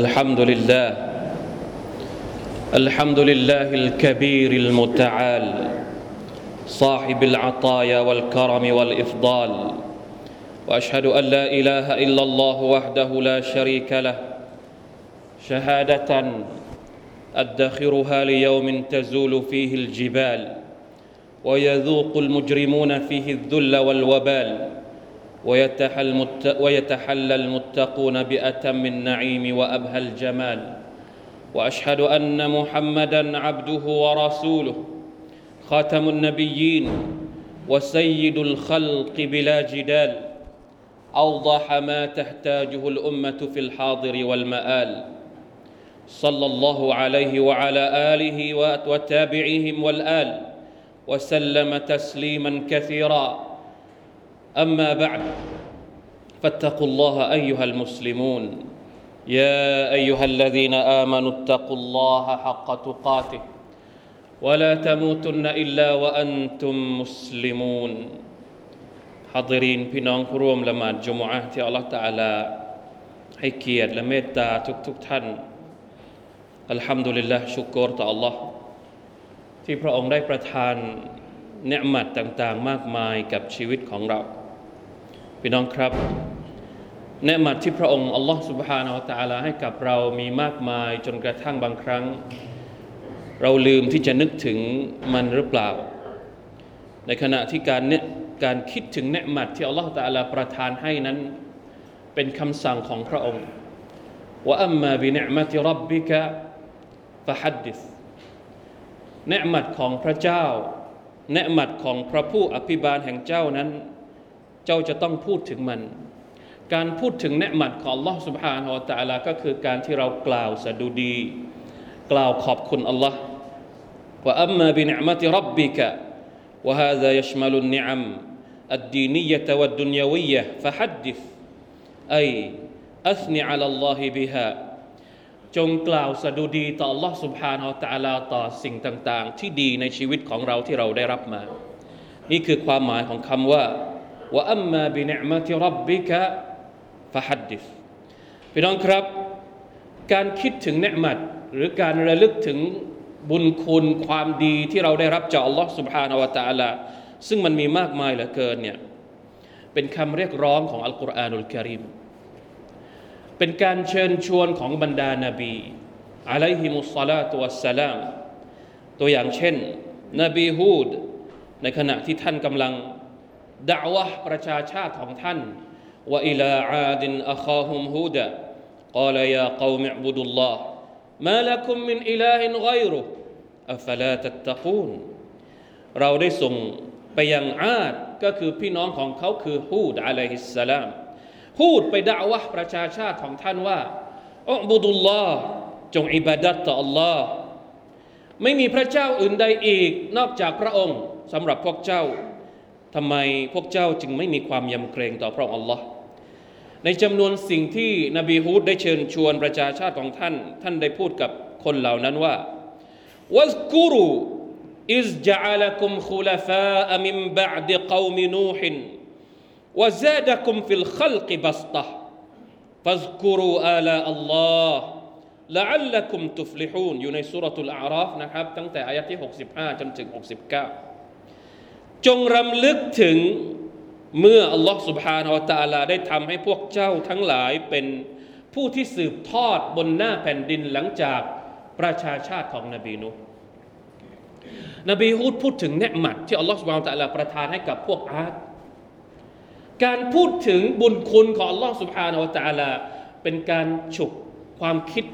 الحمد لله الحمد لله الكبير المتعال صاحب العطايا والكرم والإفضال وأشهد أن لا إله إلا الله وحده لا شريك له شهادة أدخرها ليوم تزول فيه الجبال ويذوق المجرمون فيه الذل والوبال. ويتحلى المتقون بأتم النعيم وأبهى الجمال. وأشهد أن محمدا عبده ورسوله خاتم النبيين وسيد الخلق بلا جدال. أوضح ما تحتاجه الأمة في الحاضر والمآل. صلى الله عليه وعلى آله وتابعيهم والآل. وسلم تسليما كثيرا. أما بعد فاتقوا الله أيها المسلمون يا أيها الذين آمنوا اتقوا الله حق تقاته ولا تموتن إلا وأنتم مسلمون حاضرين พี่น้องผู้ร่วมละหมาดจุมอะห์ที่อัลลอฮฺตะอาลาให้เกียรติและเมตตาทุกๆทท่านอัลฮัมดุลิลละชุกรต่อ Allah ที่พระองค์ได้ประทานเนืหมัดต่าง ๆ มากมายกับชีวิตของเรา พี่น้องครับเนืมัดที่พระองค์อัลลอฮฺสุบฮานาอัตาลาให้กับเรามีมากมายจนกระทั่งบางครั้ง เราลืมที่จะนึกถึงมันหรือเปล่า ในขณะที่การเนี่ยการคิดถึงเนืมัดที่อัลลอฮฺตาลาประทานให้นั้น เป็นคำสั่งของพระองค์ว่าอัมมาบิเนืมัติรับบิกะฟะฮัดดิสเนมัดของพระเจ้าเนืมัดของพระผู้อภิบาลแห่งเจ้านั้น จ้าจะต้องพูดถึงมัน การพูดถึงเนืหมัดของ Allah سبحانه และ تعالى ก็คือการที่เรากล่าวสดุดี กล่าวขอบคุณ Allah ว่าอัมมาบิเนืหมัติรับบิกะ وهذا يشمل النعم الدينية والدنيوية فحدث أي أثني على الله بها จงกล่าวสดุดีต่อ Allah سبحانه และ تعالى ต่อสิ่งต่าง ๆ ที่ดีในชีวิตของเราที่เราได้รับมา นี่คือความหมายของคำว่า ว่าอัมมาบิเนมะติรับบิกะฟะฮัดดิษพี่น้องครับ การคิดถึงเนืหมัดหรือการระลึกถึงบุญคุณความดีที่เราได้รับจาก Allah سبحانه และ تعالى ซึ่งมันมีมากมายเหลือเกินเนี่ยเป็นคำเรียกร้องของอัลกุรอานุลกิริมเป็นการเชิญชวนของบรรดานาบีอะลัยฮิมุสซาลาตุวัสสลาม ตัวอย่างเช่น นบีฮูด ในขณะที่ท่านกำลัง ดาวะประชาชาติของท่านว่าอิลาอาดินอัคาฮุมฮูดะกล่าวยาควมิบุดุลลอฮ์มาลักุมมินอิลาฮินไกรุอัฟลาตัตตะคูนเราได้ส่งไปยังอาดก็คือพี่น้องของเขาคือฮูดอะลัยฮิสสลามฮูดไปด่าวะประชาชาติของท่านว่าอับุดุลลอฮ์จงอิบาดัตต่ออัลลอฮ์ไม่มีพระเจ้าอื่นใดอีกนอกจากพระองค์สำหรับพวกเจ้า ทำไมพวกเจ้าจึงไม่มีความยำเกรงต่อพระองค์อัลลอฮ์ในจำนวนสิ่งที่นบีฮูดได้เชิญชวนประชาชาติของท่าน ท่านได้พูดกับคนเหล่านั้นว่าวัสกุรูอิสจัลกุมคุลฟาอมิมบัดกาวมินูฮินวะซาดกุมฟิลขลกิบัสตะฟัสกุรูอาลาอัลลอฮ์ละอัลลกุมตุฟลิฮูนอยู่ในสุรทูลอาราฟนะครับตั้งแต่อายะที่ 65 จนถึง 69 จงรำลึกถึงเมื่ออัลลอฮฺสุบฮานาอัลตะลาได้ทำให้พวกเจ้าทั้งหลายเป็นผู้ที่สืบทอดบนหน้าแผ่นดินหลังจากประชาชาติของนบีนุนบีฮูดพูดถึงเนืหมัดที่อัลลอฮฺสุบฮานาอัลตะลาประทานให้กับพวกอาร์ตการพูดถึงบุญคุณของอัลลอฮฺสุบฮานาอัลตะลาเป็นการฉุกความคิด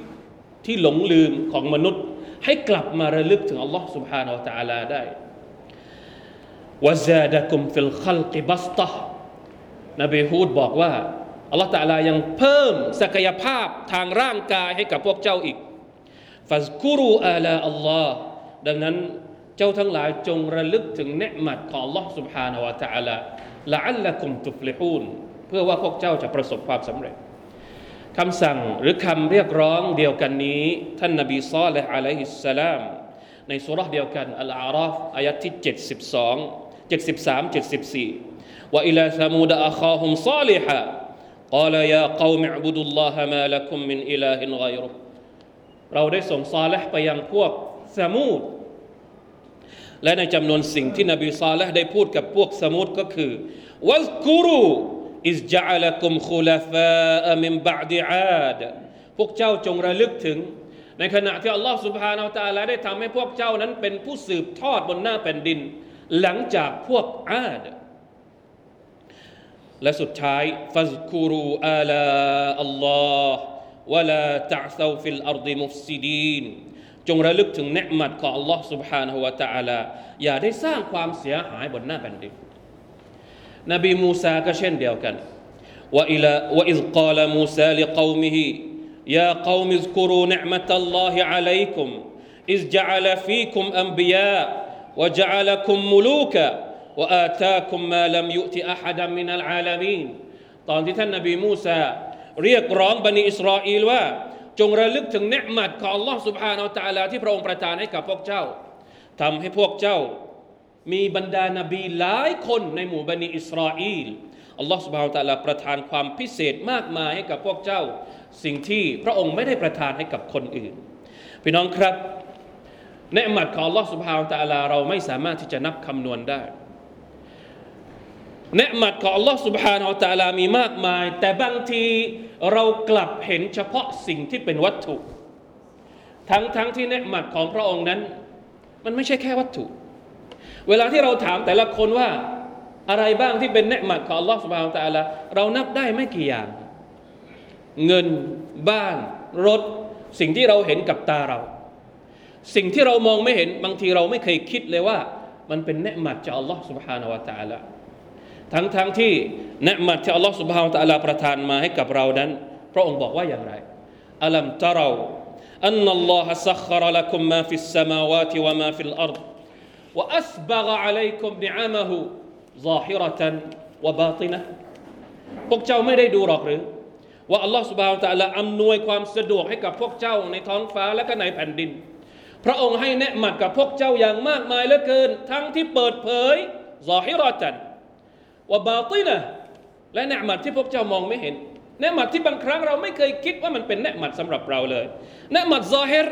ที่หลงลืมของมนุษย์ ให้กลับมาระลึกถึงอัลลอฮฺสุบฮานาอัลตะลาได้ วะซาดะกุมฟิลขัลกิบัสตะนบีฮูดบอกว่า Allah تعالى ยังเพิ่มศักยภาพทางร่างกายให้กับพวกเจ้าอีกฟัสกุรูอาลาอัลลอฮ์ดังนั้นเจ้าทั้งหลายจงระลึกถึงเนืหมัดของ Allah سبحانه และ تعالى ละอัลละกุมตุฟลิฮูนเพื่อว่าพวกเจ้าจะประสบความสำเร็จคำสั่งหรือคำเรียกร้องเดียวกันนี้ ท่านนบีซอลและอะลัยฮิสสลาม ในสุรษเดียวกันอัลอาราฟอายะที่72 73 74 وإلى ثمود أخاهم صالحا قال يا قوم اعبدوا الله ما لكم من إله غيرهเราได้ส่งซาเลห์ไปยังพวกซามูดและในจำนวนสิ่งที่นบีซาเลห์ได้พูดกับพวกซามูดก็คือواذكروا إذ جعلكم خلفاء من بعد عادพวกเจ้าจงระลึกถึง ในขณะที่อัลลอฮฺسبحانه وتعالىได้ทำให้พวกเจ้านั้นเป็นผู้สืบทอดบนหน้าแผ่นดิน หลังจากพวกอาด และสุดท้ายฟัซคูรูอาลาอัลลอฮ์วะลาตะซาฟิลอัรดิมุฟซิดีนจงระลึกถึงเนืมัดของ Allah سبحانه และ تعالى อย่าได้สร้างความเสียหายบนหน้าแผ่นดินนบีมูซาก็เช่นเดียวกันว่าอิลาว่าอิซกาลมูซาลิกอมิฮิยา قوم اذكروا نعمة الله عليكم إذ جعل فيكم أنبياء وجعلكم ملوكا وآتاكم ما لم يؤت أحدا من العالمين ตอนที่ท่านนบีมูซาเรียกร้องบันิอิสราเอลว่าจงระลึกถึงเนืหมัดของ Allah سبحانه และ تعالى ที่พระองค์ประทานให้กับพวกเจ้าทำให้พวกเจ้ามีบรรดานาบีหลายคนในหมู่บันิอิสราเอลอัลลอฮฺ سبحانه และ تعالى ประทานความพิเศษมากมายให้กับพวกเจ้า สิ่งที่พระองค์ไม่ได้ประทานให้กับคนอื่น พี่น้องครับ เนืหมัดของ Allah سبحانه และ تعالى เราไม่สามารถที่จะนับคำนวณได้เนืหมัดของ Allah سبحانه และ تعالى มีมากมาย แต่บางทีเรากลับเห็นเฉพาะสิ่งที่เป็นวัตถุ ทั้งทั้งที่เนืหมัดของพระองค์นั้น มันไม่ใช่แค่วัตถุ เวลาที่เราถามแต่ละคนว่า อะไรบ้างที่เป็นเนืหมัดของ Allah سبحانه และ تعالى เรานับได้ไม่กี่อย่าง เงินบ้าน รถ สิ่งที่เราเห็นกับตาเรา สิ่งที่เรามองไม่เห็นบางทีเราไม่เคยคิดเลยว่า มันเป็นเนืหมัดจาก Allah سبحانه และ تعالى ทั้งทั้งที่เนืมัดที่อัลลอฮฺสุบฮานตะลาประทานมาให้กับเรานั้น พระองค์บอกว่าอย่างไรอัลัมตะเราอันนัลลอฮฺสัครลักุมมาฟิสสมาวาติวะมาฟิลอัรด وأسبغ عليكم نعمه ظاهرة وباطنة พวกเจ้าไม่ได้ดูหรอกหรือ ว่าอัลลอฮฺสุบฮานตะลาอำนวยความสะดวกให้กับพวกเจ้าในท้องฟ้าและก็ในแผ่นดิน พระองค์ให้แนะมัดกับพวกเจ้าอย่างมากมายเหลือเกิน ทั้งที่เปิดเผยรอให้รอจันว่าบาตินะและแนะมัดที่พวกเจ้ามองไม่เห็น แนะมัดที่บางครั้งเราไม่เคยคิดว่ามันเป็นแนะมัดสำหรับเราเลย แนะมัดรอเฮร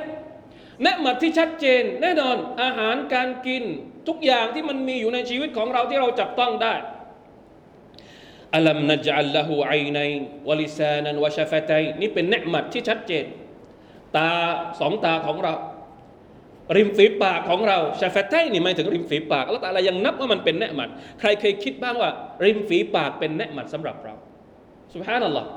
แนะมัดที่ชัดเจน แน่นอนอาหารการกินทุกอย่างที่มันมีอยู่ในชีวิตของเราที่เราจับต้องได้อัลัมนัจอัลละหูไอในวลิซานันวชฟะไตนี่เป็นแนืมัดที่ชัดเจน ตาสองตาของเรา ริมฝีปากของเราชาฟตไตนี่หมายถึงริมฝีปากแล้วแต่อะไรยังนับว่ามันเป็นเนมัดใครเคยคิดบ้างว่า ริมฝีปากเป็นเนมัดสำหรับเราสุบฮานัลลอฮ์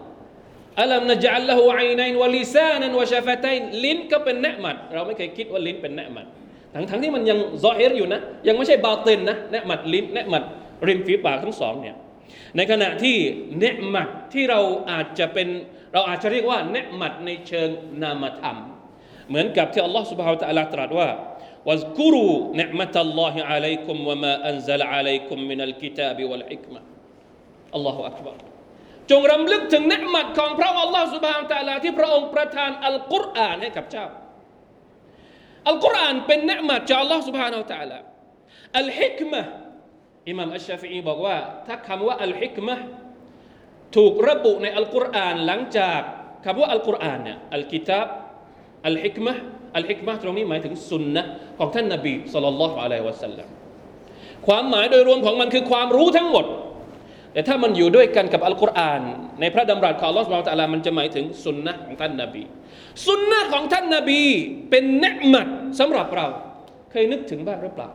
อัลัมนจัลละหูไอนันวลิซานันวชาฟตไตลิ้นก็เป็นเนมัดเราไม่เคยคิดว่าลิ้นเป็นเนมัดทั้งทั้งที่มันยังซอเฮรอยู่นะ ยังไม่ใช่บาตินนะเนมัดลิ้นเนมัดริมฝีปากทั้งสองเนี่ยในขณะที่เนมัดที่เราอาจจะเป็นเราอาจจะเรียกว่าเนมัดในเชิงนามธรรม เหมือนกับที่อัลลอฮฺ سبحانه และ تعالى ตรัสว่า واذكروا نعمة الله عليكم وما أنزل عليكم من الكتاب والحكمة الله أكبر จงรำลึกถึงเนืหมัดของพระอัลลอฮฺ سبحانه และ تعالى ที่พระองค์ประทานอัลกุรอานให้กับเจ้า อัลกุรอานเป็นเนืหมัดจากอัลลอฮฺ سبحانه และ تعالى อัลฮิกมะอิมามอัชชาฟีอีบอกว่า ถ้าคำว่าอัลฮิกมะถูกระบุในอัลกุรอานหลังจากคำว่าอัลกุรอานเนี่ยอัลกิตาบ อัลฮิกมะอัลฮิกมะตรงนี้หมายถึงสุนนะของท่านนาบีสุลต่านละฮ์อะลัยวะสัลลัมความหมายโดยรวมของมันคือความรู้ทั้งหมด แต่ถ้ามันอยู่ด้วยกันกับอัลกุรอาน ในพระดำรัสของอัลลอฮฺสุบฮานตะลามันจะหมายถึงสุนนะของท่านนาบีสุนนะของท่านนาบีเป็นเนืมัดสำหรับเรา เคยนึกถึงบ้างหรือเปล่า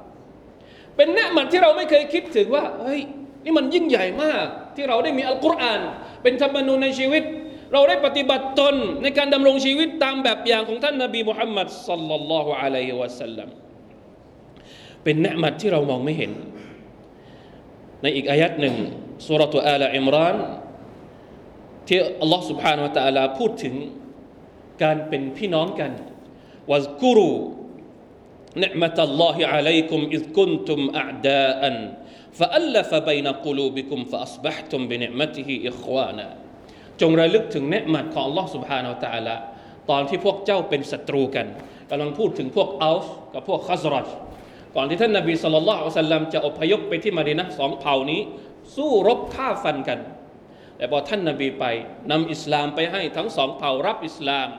เป็นเนืมัดที่เราไม่เคยคิดถึงว่าเฮ้ยนี่มันยิ่งใหญ่มาก ที่เราได้มีอัลกุรอาน เป็นธรรมนูญในชีวิต เราได้ปฏิบัติตนในการดำรงชีวิตตามแบบอย่างของท่านนบีมุฮัมมัดสัลลัลลอฮุอะลัยฮิวะสัลลัมเป็นเนืมัดที่เรามองไม่เห็น ในอีกอายัดหนึ่งสุรทูอาลอิมรานที่อัลลอฮ์ سبحانه และ تعالى พูดถึงการเป็นพี่น้องกันวัซกุรู نعمة الله عليكم إذ كنتم أعداء فألف بين قلوبكم فأصبحتم بنعمته إخوانا จงระลึกถึงเนืมัดของ Allah سبحانه และ تعالى ตอนที่พวกเจ้าเป็นศัตรูกันกำลังพูดถึงพวกอัลส์กับพวกคัซรัจก่อนที่ท่านนบีสุลต่านละอัลสัลลัมจะอพยพไปที่มาดีนะสองเผ่านี้ สู้รบฆ่าฟันกัน แต่พอท่านนบีไปนำอิสลามไปให้ทั้งสองเผ่ารับอิสลาม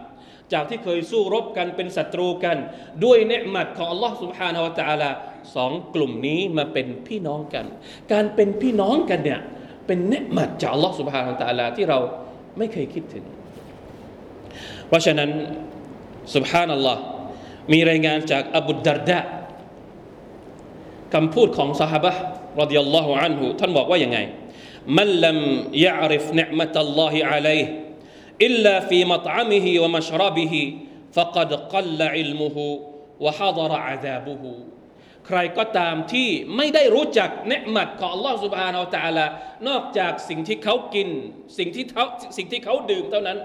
จากที่เคยสู้รบกันเป็นศัตรูกัน ด้วยเนืมัดของ Allah سبحانه และ تعالى สองกลุ่มนี้มาเป็นพี่น้องกัน การเป็นพี่น้องกันเนี่ยเป็นเนืมัดจาก Allah سبحانه และ تعالى ที่เรา ไม่เคยคิดถึง เพราะฉะนั้น سبحان อัลลอฮ์มีรายงานจากอบุดดารดะคำพูดของสหบะรดิยัลลอฮุอันฮุท่านบอกว่ายังไงมันลัมยะริฟเนมตัลลอฮิอะลัยอิลลาฟีมัตอามิฮิวะมัชรบิฮิ فقد قل علمه وحضر عذابه ใครก็ตามที่ไม่ได้รู้จักเนืหมัดของอัลลอฮฺสุบฮานาอัลตะลานอกจากสิ่งที่เขากิน สิ่งที่เขาสิ่งที่เขาดื่มเท่านั้น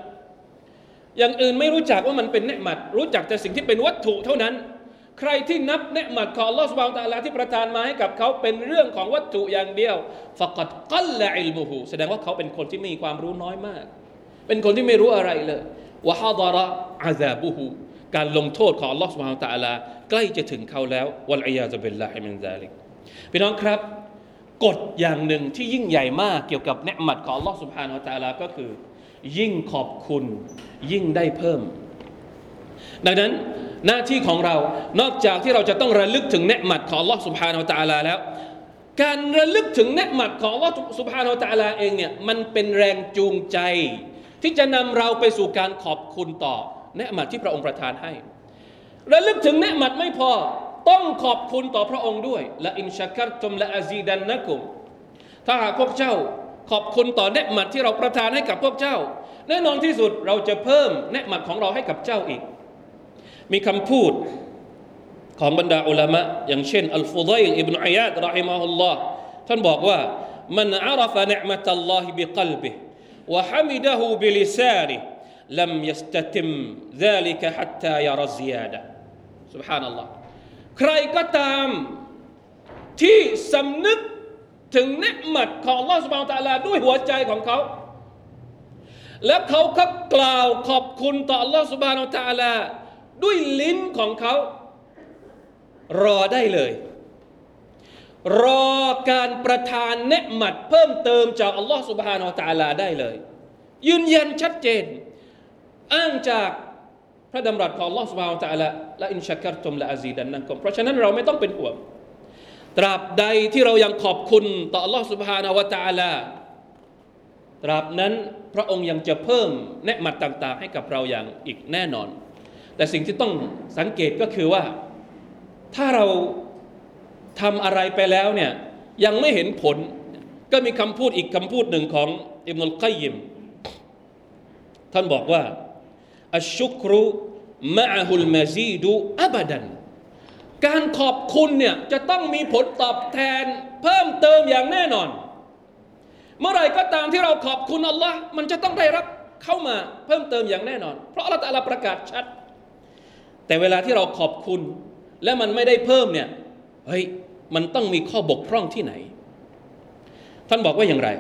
อย่างอื่นไม่รู้จักว่ามันเป็นเนืหมัด รู้จักแต่สิ่งที่เป็นวัตถุเท่านั้น ใครที่นับเนืหมัดของอัลลอฮฺสุบฮานาอัลตะลาที่ประทานมาให้กับเขาเป็นเรื่องของวัตถุอย่างเดียวฟักัดกัลละอิลมูฮูแสดงว่าเขาเป็นคนที่มีความรู้น้อยมาก เป็นคนที่ไม่รู้อะไรเลยวะฮาดาระอาซาบูฮู การลงโทษของอัลลอฮฺสุบฮานตะลาใกล้จะถึงเขาแล้ววัลอียาจะเป็นลาฮิมินซาลิกพี่น้องครับ กฎอย่างหนึ่งที่ยิ่งใหญ่มากเกี่ยวกับเนืหมัดของอัลลอฮฺสุบฮานตะลาก็คือ ยิ่งขอบคุณยิ่งได้เพิ่ม ดังนั้นหน้าที่ของเรานอกจากที่เราจะต้องระลึกถึงเนืหมัดของอัลลอฮฺสุบฮานตะลาแล้ว การระลึกถึงเนืหมัดของอัลลอฮฺสุบฮานตะลาเองเนี่ยมันเป็นแรงจูงใจ ที่จะนำเราไปสู่การขอบคุณต่อ เนืหมัดที่พระองค์ประทานให้ระลึกถึงเนืหมัดไม่พอต้องขอบคุณต่อพระองค์ด้วยولئن شكرتم لأزيدنكمถ้าหากพวกเจ้าขอบคุณต่อเนืหมัดที่เราประทานให้กับพวกเจ้า แน่นอนที่สุดเราจะเพิ่มเนืหมัดของเราให้กับเจ้าอีก มีคำพูดของบรรดาอุลามะอย่างเช่นอัลฟุดัยอิบนุอัยาดرحمه اللهท่านบอกว่าمن عرف نعمة الله بقلبه وحمده بلسانه لم يستتم ذلك حتى يرى الزيادة سبحان الله ใครก็ตามที่สำนึกถึงเนืมัดของ Allah سبحانه และ تعالى ด้วยหัวใจของเขา แล้วเขาก็กล่าวขอบคุณต่อ Allah سبحانه และ تعالى ด้วยลิ้นของเขา รอได้เลย รอการประทานเนืมัดเพิ่มเติมจาก Allah سبحانه และ تعالى ได้เลย ยืนยันชัดเจน อ้างจากพระดำรัสของ Allah سبحانه และ تعالى และอินชักรตุมและอาซีดันนักมเพราะฉะนั้นเราไม่ต้องเป็นห่วง ตราบใดที่เรายังขอบคุณต่อ Allah سبحانه และ تعالى ตราบนั้นพระองค์ยังจะเพิ่มเนืมัดต่าง ๆ ให้กับเราอย่างอีกแน่นอน แต่สิ่งที่ต้องสังเกตก็คือว่า ถ้าเราทำอะไรไปแล้วเนี่ยยังไม่เห็นผล ก็มีคำพูดอีกคำพูดหนึ่งของอิบนุลกัยยิมท่านบอกว่า อัชุกรุมะฮุลมาซีดูอับดัน การขอบคุณเนี่ยจะต้องมีผลตอบแทนเพิ่มเติมอย่างแน่นอน เมื่อไรก็ตามที่เราขอบคุณอัลลอฮ์มันจะต้องได้รับเข้ามาเพิ่มเติมอย่างแน่นอน เพราะอัลลอฮ์ประกาศชัด แต่เวลาที่เราขอบคุณ และมันไม่ได้เพิ่มเนี่ยเฮ้ยมันต้องมีข้อบกพร่องที่ไหน ท่านบอกว่าอย่างไร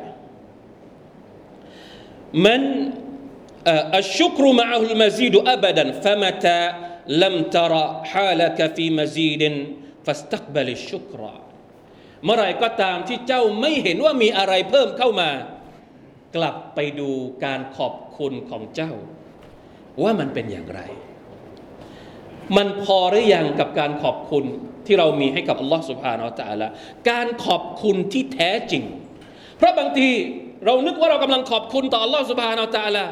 มัน อัชชุกรุมาอัลมาซีดอับดันฟะมะตาลัมตระฮาลกฟีมาซีดินฟัสตักบลิชุกราเมื่อไรก็ตามที่เจ้าไม่เห็นว่ามีอะไรเพิ่มเข้ามา กลับไปดูการขอบคุณของเจ้า ว่ามันเป็นอย่างไร มันพอหรือยังกับการขอบคุณที่เรามีให้กับอัลลอฮฺสุบฮานาอัลลอฮการขอบคุณที่แท้จริง เพราะบางทีเรานึกว่าเรากำลังขอบคุณต่ออัลลอฮฺสุบฮานาอัลลอฮ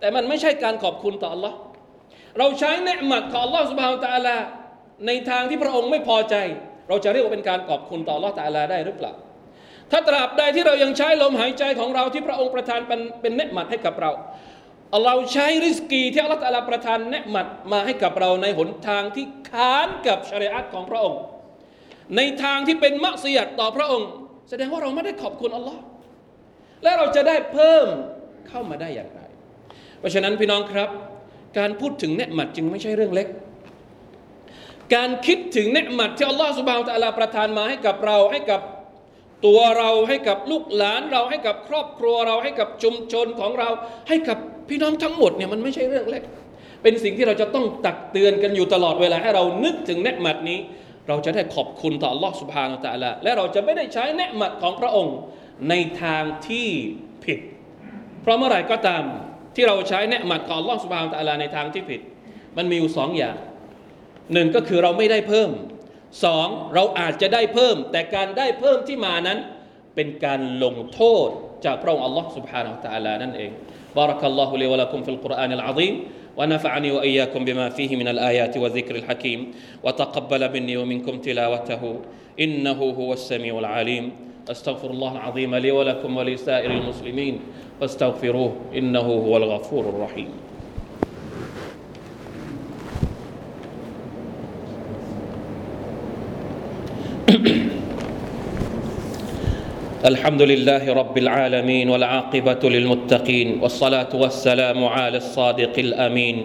แต่มันไม่ใช่การขอบคุณต่อ Allah เราใช้เนืมัดของ Allah سبحانه และ تعالى ในทางที่พระองค์ไม่พอใจ เราจะเรียกว่าเป็นการขอบคุณต่อ Allah تعالى ได้หรือเปล่า ถ้าตราบใดที่เรายังใช้ลมหายใจของเราที่พระองค์ประทานเป็นเป็นเนืมัดให้กับเรา เราใช้ริสกีที่ Allah تعالى ประทานเนืมัดมาให้กับเราในหนทางที่ค้านกับชริอัตของพระองค์ ในทางที่เป็นมักซียัดต่อพระองค์ แสดงว่าเราไม่ได้ขอบคุณ Allah และเราจะได้เพิ่มเข้ามาได้อย่างไร เพราะฉะนั้นพี่น้องครับ การพูดถึงเนืมัดจึงไม่ใช่เรื่องเล็ก การคิดถึงเนืมัดที่อัลลอฮฺสุบฮานตะลาประทานมาให้กับเราให้กับ ตัวเราให้กับลูกหลานเราให้กับครอบครัวเราให้กับชุมชนของเรา ให้กับพี่น้องทั้งหมดเนี่ยมันไม่ใช่เรื่องเล็ก เป็นสิ่งที่เราจะต้องตักเตือนกันอยู่ตลอดเวลาให้เรานึกถึงเนืหมัดนี้ เราจะได้ขอบคุณต่อ Allah سبحانه และ تعالى และเราจะไม่ได้ใช้เนืหมัดของพระองค์ในทางที่ผิด เพราะเมื่อไหร่ก็ตาม ที่เราใช้เนืหมัดของ Allah سبحانه และ تعالى ในทางที่ผิด มันมีอยู่สองอย่างหนึ่งก็คือเราไม่ได้เพิ่มสองเราอาจจะได้เพิ่ม แต่การได้เพิ่มที่มานั้น เป็นการลงโทษจากพระองค์ Allah سبحانه และ تعالى นั่นเอง بارك الله لي ولكم في القرآن العظيم ونفعني وإياكم بما فيه من الآيات والذكر الحكيم وتقبل مني ومنكم تلاوته إنه هو السميع العليم أستغفر الله العظيم لي ولكم ولسائر المسلمين فاستغفروه إنه هو الغفور الرحيم الحمد لله رب العالمين والعاقبة للمتقين والصلاة والسلام على الصادق الأمين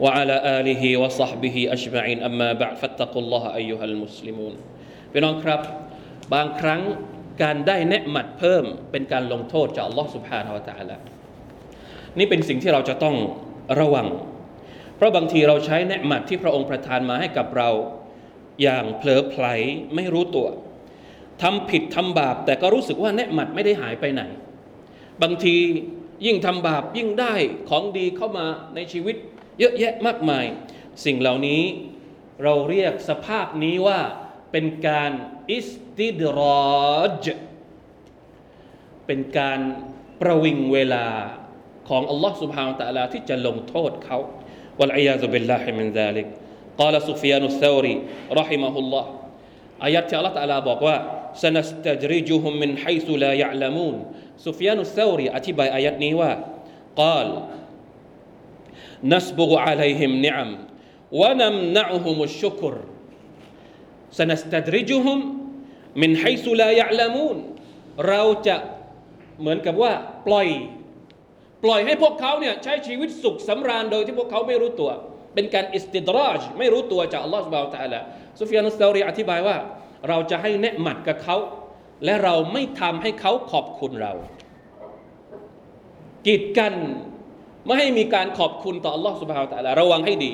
وعلى آله وصحبه أجمعين أما بعد فاتقوا الله أيها المسلمون พี่น้องครับบางครั้ง การได้เนหมัดเพิ่มเป็นการลงโทษจากอัลลอฮ์สุบฮานาวะตาละนี่เป็นสิ่งที่เราจะต้องระวัง เพราะบางทีเราใช้เนหมัดที่พระองค์ประทานมาให้กับเราอย่างเผลอไผลไม่รู้ตัวทำผิดทำบาป แต่ก็รู้สึกว่าเนหมัดไม่ได้หายไปไหน บางทียิ่งทำบาปยิ่งได้ของดีเข้ามาในชีวิต เยอะแยะมากมาย สิ่งเหล่านี้เราเรียกสภาพนี้ว่า เป็นการอิสติดรอจเป็นการประวิงเวลาของอัลลอฮ์ سبحانه และ تعالى ที่จะลงโทษเขาวะลัยยาซุบิลลาฮิมินซาลิก قال سفيان الثوري رحمه الله อายะที่อัลลอฮ์ تعالى บอกว่า سنستدرجهم من حيث لا يعلمون ซุฟยานุเซารีอธิบายอายัดนี้ว่า قال نسبغ عليهم نعم ونمنعهم الشكر سنستدرجهم من حيث لا يعلمونเราจะเหมือนกับว่าปล่อย ปล่อยให้พวกเขาเนี่ยใช้ชีวิตสุขสำราญโดยที่พวกเขาไม่รู้ตัว เป็นการอิสติดราจไม่รู้ตัวจากอัลลอฮฺสุบะฮฺตะละซุฟยานุสตอรีอธิบายว่า เราจะให้แนะหมัดกับเขา และเราไม่ทำให้เขาขอบคุณเรา กีดกันไม่ให้มีการขอบคุณต่ออัลลอฮฺสุบะฮฺตะละระวังให้ดี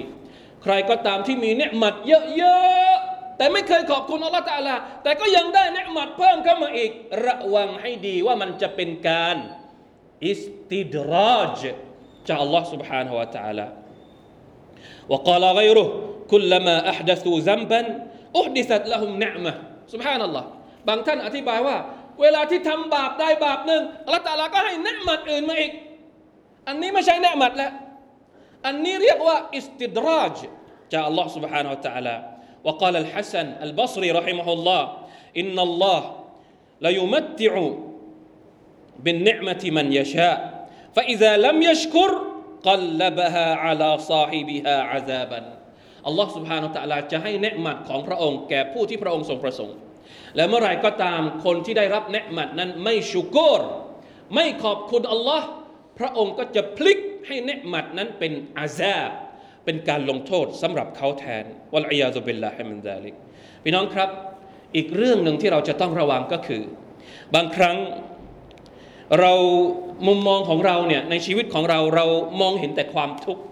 ใครก็ตามที่มีเนหมัดเยอะ แต่ไม่เคยขอบคุณอัลลอฮฺตะลาแต่ก็ยังได้เนืหมัดเพิ่มเข้ามาอีก ระวังให้ดีว่ามันจะเป็นการอิสติดราจจากอัลลอฮฺ سبحانه และ تعالى وقال غيره كلما أحدثوا ذنبا أحدثت لهم نعمة سبحان الله บางท่านอธิบายว่า เวลาที่ทำบาปได้บาปหนึ่งอัลลอฮฺตะลาก็ให้เนืหมัดอื่นมาอีก อันนี้ไม่ใช่เนืหมัดแล้ว อันนี้เรียกว่าอิสติดราจจากอัลลอฮฺ سبحانه และ تعالى وقال الحسن البصري رحمه الله إن الله ليمتع بالنعمة من يشاء فإذا لم يشكر قلبها على صاحبها عذابا อัลลอฮ์ سبحانه และ تعالى จะให้เนืหมัดของพระองค์แก่ผู้ที่พระองค์ทรงประสงค์ และเมื่อไรก็ตามคนที่ได้รับเนืหมัดนั้นไม่ชุกรไม่ขอบคุณอัลลอฮ์พระองค์ก็จะพลิกให้เนืหมัดนั้นเป็นอาซาบ เป็นการลงโทษสำหรับเขาแทนوالعياذ بالله من ذلكพี่น้องครับ อีกเรื่องหนึ่งที่เราจะต้องระวังก็คือ บางครั้งเรามุมมองของเราเนี่ยในชีวิตของเราเรามองเห็นแต่ความทุกข์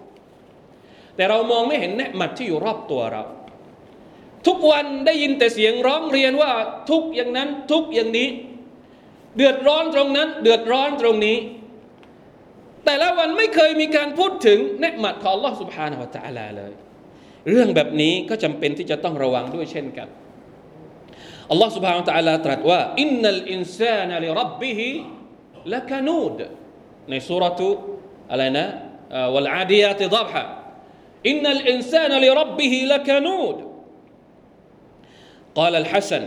แต่เรามองไม่เห็นเนืหมัดที่อยู่รอบตัวเรา ทุกวันได้ยินแต่เสียงร้องเรียนว่าทุกอย่างนั้นทุกอย่างนี้ เดือดร้อนตรงนั้น เดือดร้อนตรงนี้ แต่ละวันไม่เคยมีการพูดถึงเนืหมัดของ Allah سبحانه และ تعالى เลย เรื่องแบบนี้ก็จำเป็นที่จะต้องระวังด้วยเช่นกัน Allah سبحانه และ تعالى ตรัสว่าอินนัลอินซานลิรับบิฮิละกานูดในสุรทูอะไรนะวัลอาดียาติดับฮะอินนัลอินซานลิรับบิฮิละกานูด قال الحسن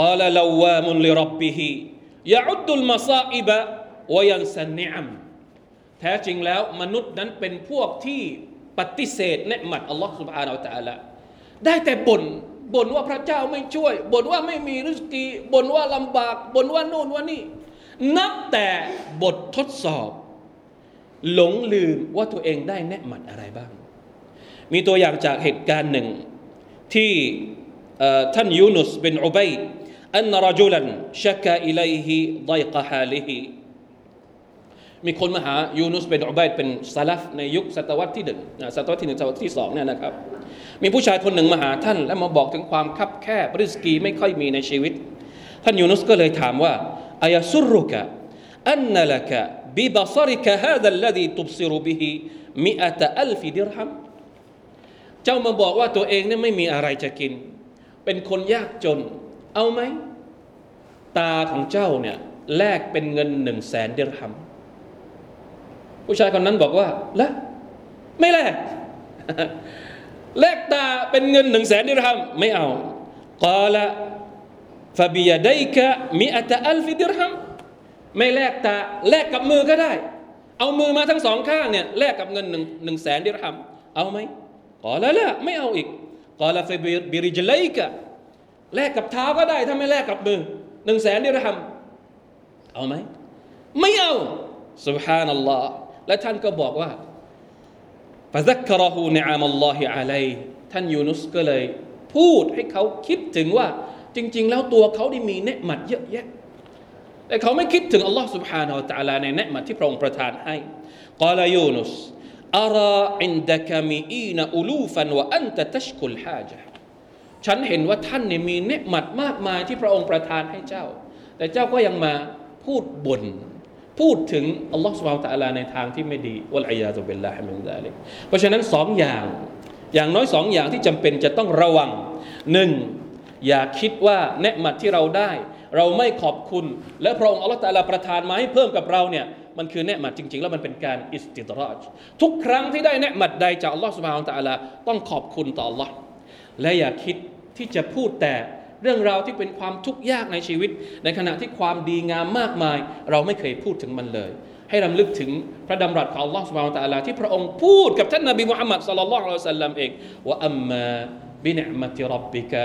قال لوام لربه يعد المصائب وينسى النعم แท้จริงแล้วมนุษย์นั้นเป็นพวกที่ปฏิเสธเนหมัดอัลลอฮฺสุบฮานาอัลตะละได้แต่บน่นบ่นว่าพระเจ้าไม่ช่วยบ่นว่าไม่มีรุสกีบ่นว่าลำบากบ่นว่านู่นว่านี่ นับแต่บททดสอบ หลงลืมว่าตัวเองได้แนหมัดอะไรบ้าง มีตัวอย่างจากเหตุการณ์หนึ่งที่ท่านยูนุสเป็นอุบัยอันรจุลันชักอิลฮิไดกะฮาลิฮิ มีคนมาหายูนุสเป็นอุบัยเป็นซาลฟในยุคศตวรรษที่หนึ่งศตวรรษที่หนึ่งศตวรรษที่สองเนี่ยนะครับ มีผู้ชายคนหนึ่งมาหาท่าน และมาบอกถึงความคับแคบริสกีไม่ค่อยมีในชีวิต ท่านยูนุสก็เลยถามว่าอายซุรุกะอันนัลกะบิบซริกะฮาดัลลดีตุบซิรุบิฮิมิอะตอัลฟิดิรฮัมเจ้ามาบอกว่าตัวเองเนี่ยไม่มีอะไรจะกิน เป็นคนยากจน เอาไหม ตาของเจ้าเนี่ยแลกเป็นเงินหนึ่งแสนเดรฮัม ผู้ชายคนนั้นบอกว่าละไม่แลก แลกตาเป็นเงินหนึ่งแสนดิรฮัมไม่เอากาละฟาบิยดัยกะมิอัตอัลฟิดิรฮัมไม่แลกตาแลกกับมือก็ได้ เอามือมาทั้งสองข้างเนี่ยแลกกับเงินหนึ่งหนึ่งแสนดิรฮัมเอาไหมกาละละไม่เอาอีกกาละฟาบิริจลัยกะแลกกับเท้าก็ได้ ถ้าไม่แลกกับมือหนึ่งแสนดิรฮัมเอาไหมไม่เอา سبحان الله และท่านก็บอกว่า فذكره نعم الله عليه ท่านยูนุสก็เลย พูดให้เขาคิดถึงว่า จริง ๆ แล้วตัวเขาได้มีเนืหมัดเยอะแยะ แต่เขาไม่คิดถึงอัลลอฮ์ سبحانه และ تعالى ในเนืหมัดที่พระองค์ประทานให้ قال يونس أرى عندك مئين ألوفا وأنت تشكو الحاجة ฉันเห็นว่าท่านเนี่ยมีเนืหมัดมากมายที่พระองค์ประทานให้เจ้า แต่เจ้าก็ยังมาพูดบ่น พูดถึงอัลลอฮฺสุบฮาวตะลาในทางที่ไม่ดีวัลอยาตุเบลลาฮิมินซาลิกเพราะฉะนั้นสองอย่างอย่างน้อยสองอย่างที่จำเป็นจะต้องระวังหนึ่งอย่าคิดว่าเนืหมัดที่เราได้ เราไม่ขอบคุณ และพระองค์อัลลอฮฺตะลาประทานมาให้เพิ่มกับเราเนี่ยมันคือเนืหมัดจริง ๆ แล้วมันเป็นการอิสติดรอจทุกครั้งที่ได้เนืหมัดใดจากอัลลอฮฺสุบฮาวตะลาต้องขอบคุณต่ออัลลอฮ์และอย่าคิดที่จะพูดแต่ เรื่องราวที่เป็นความทุกข์ยากในชีวิต ในขณะที่ความดีงามมากมาย เราไม่เคยพูดถึงมันเลย ให้รำลึกถึงพระดำรัสของ Allah سبحانه และ تعالى ที่พระองค์พูดกับท่านนบีมุฮัมมัดสัลลัลลอฮุอะลัยฮิวะสัลลัมเองว่าอัมมาบินิมะติรับบิกะ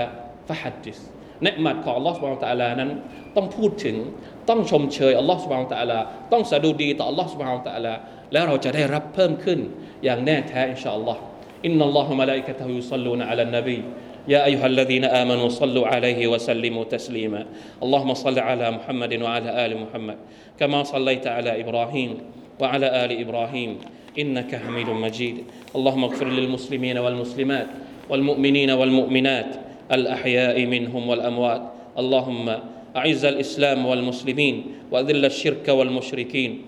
ฟะฮัดดิสเนืหมัดของ Allah سبحانه และ تعالى นั้นต้องพูดถึงต้องชมเชย Allah سبحانه และ تعالى ต้องสะดุดีต่อ Allah سبحانه และ تعالى แล้วเราจะได้รับเพิ่มขึ้น อย่างแน่แท้อินชาอัลลอฮ์อินนัลลอฮุมะลาอิกะตะฮุยุศ็อลลูนอะลันนบี يا أيها الذين آمنوا صلوا عليه وسلموا تسليما. اللهم صل على محمد وعلى آل محمد كما صليت على إبراهيم وعلى آل إبراهيم إنك حميد مجيد. اللهم اغفر للمسلمين والمسلمات والمؤمنين والمؤمنات الأحياء منهم والأموات. اللهم أعز الإسلام والمسلمين وأذل الشرك والمشركين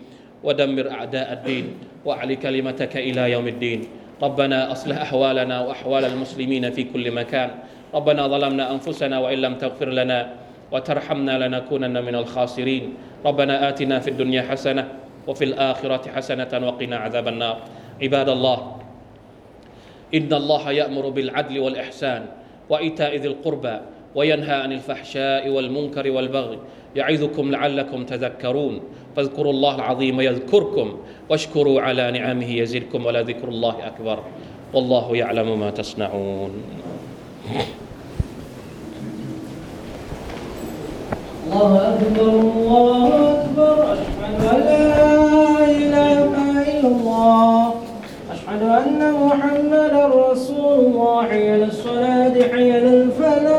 ودمر أعداء الدين وأعل كلمتك إلى يوم الدين. ربنا أصلح أحوالنا وأحوال المسلمين في كل مكان. ربنا ظلمنا أنفسنا وإن لم تغفر لنا وترحمنا لنكونن من الخاسرين. ربنا آتنا في الدنيا حسنة وفي الآخرة حسنة وقنا عذاب النار. عباد الله إن الله يأمر بالعدل والإحسان وإيتاء ذي القربى وينهى عن الفحشاء والمنكر والبغي يعظكم لعلكم تذكرون فاذكروا الله العظيم يذكركم واشكروا على نعمه يزدكم ولذكر الله أكبر والله يعلم ما تصنعون الله أكبر الله أكبر. أشهد أن لا إله إلا الله. أشهد أن محمدا رسول الله. حي الصلاة حي الفلاح.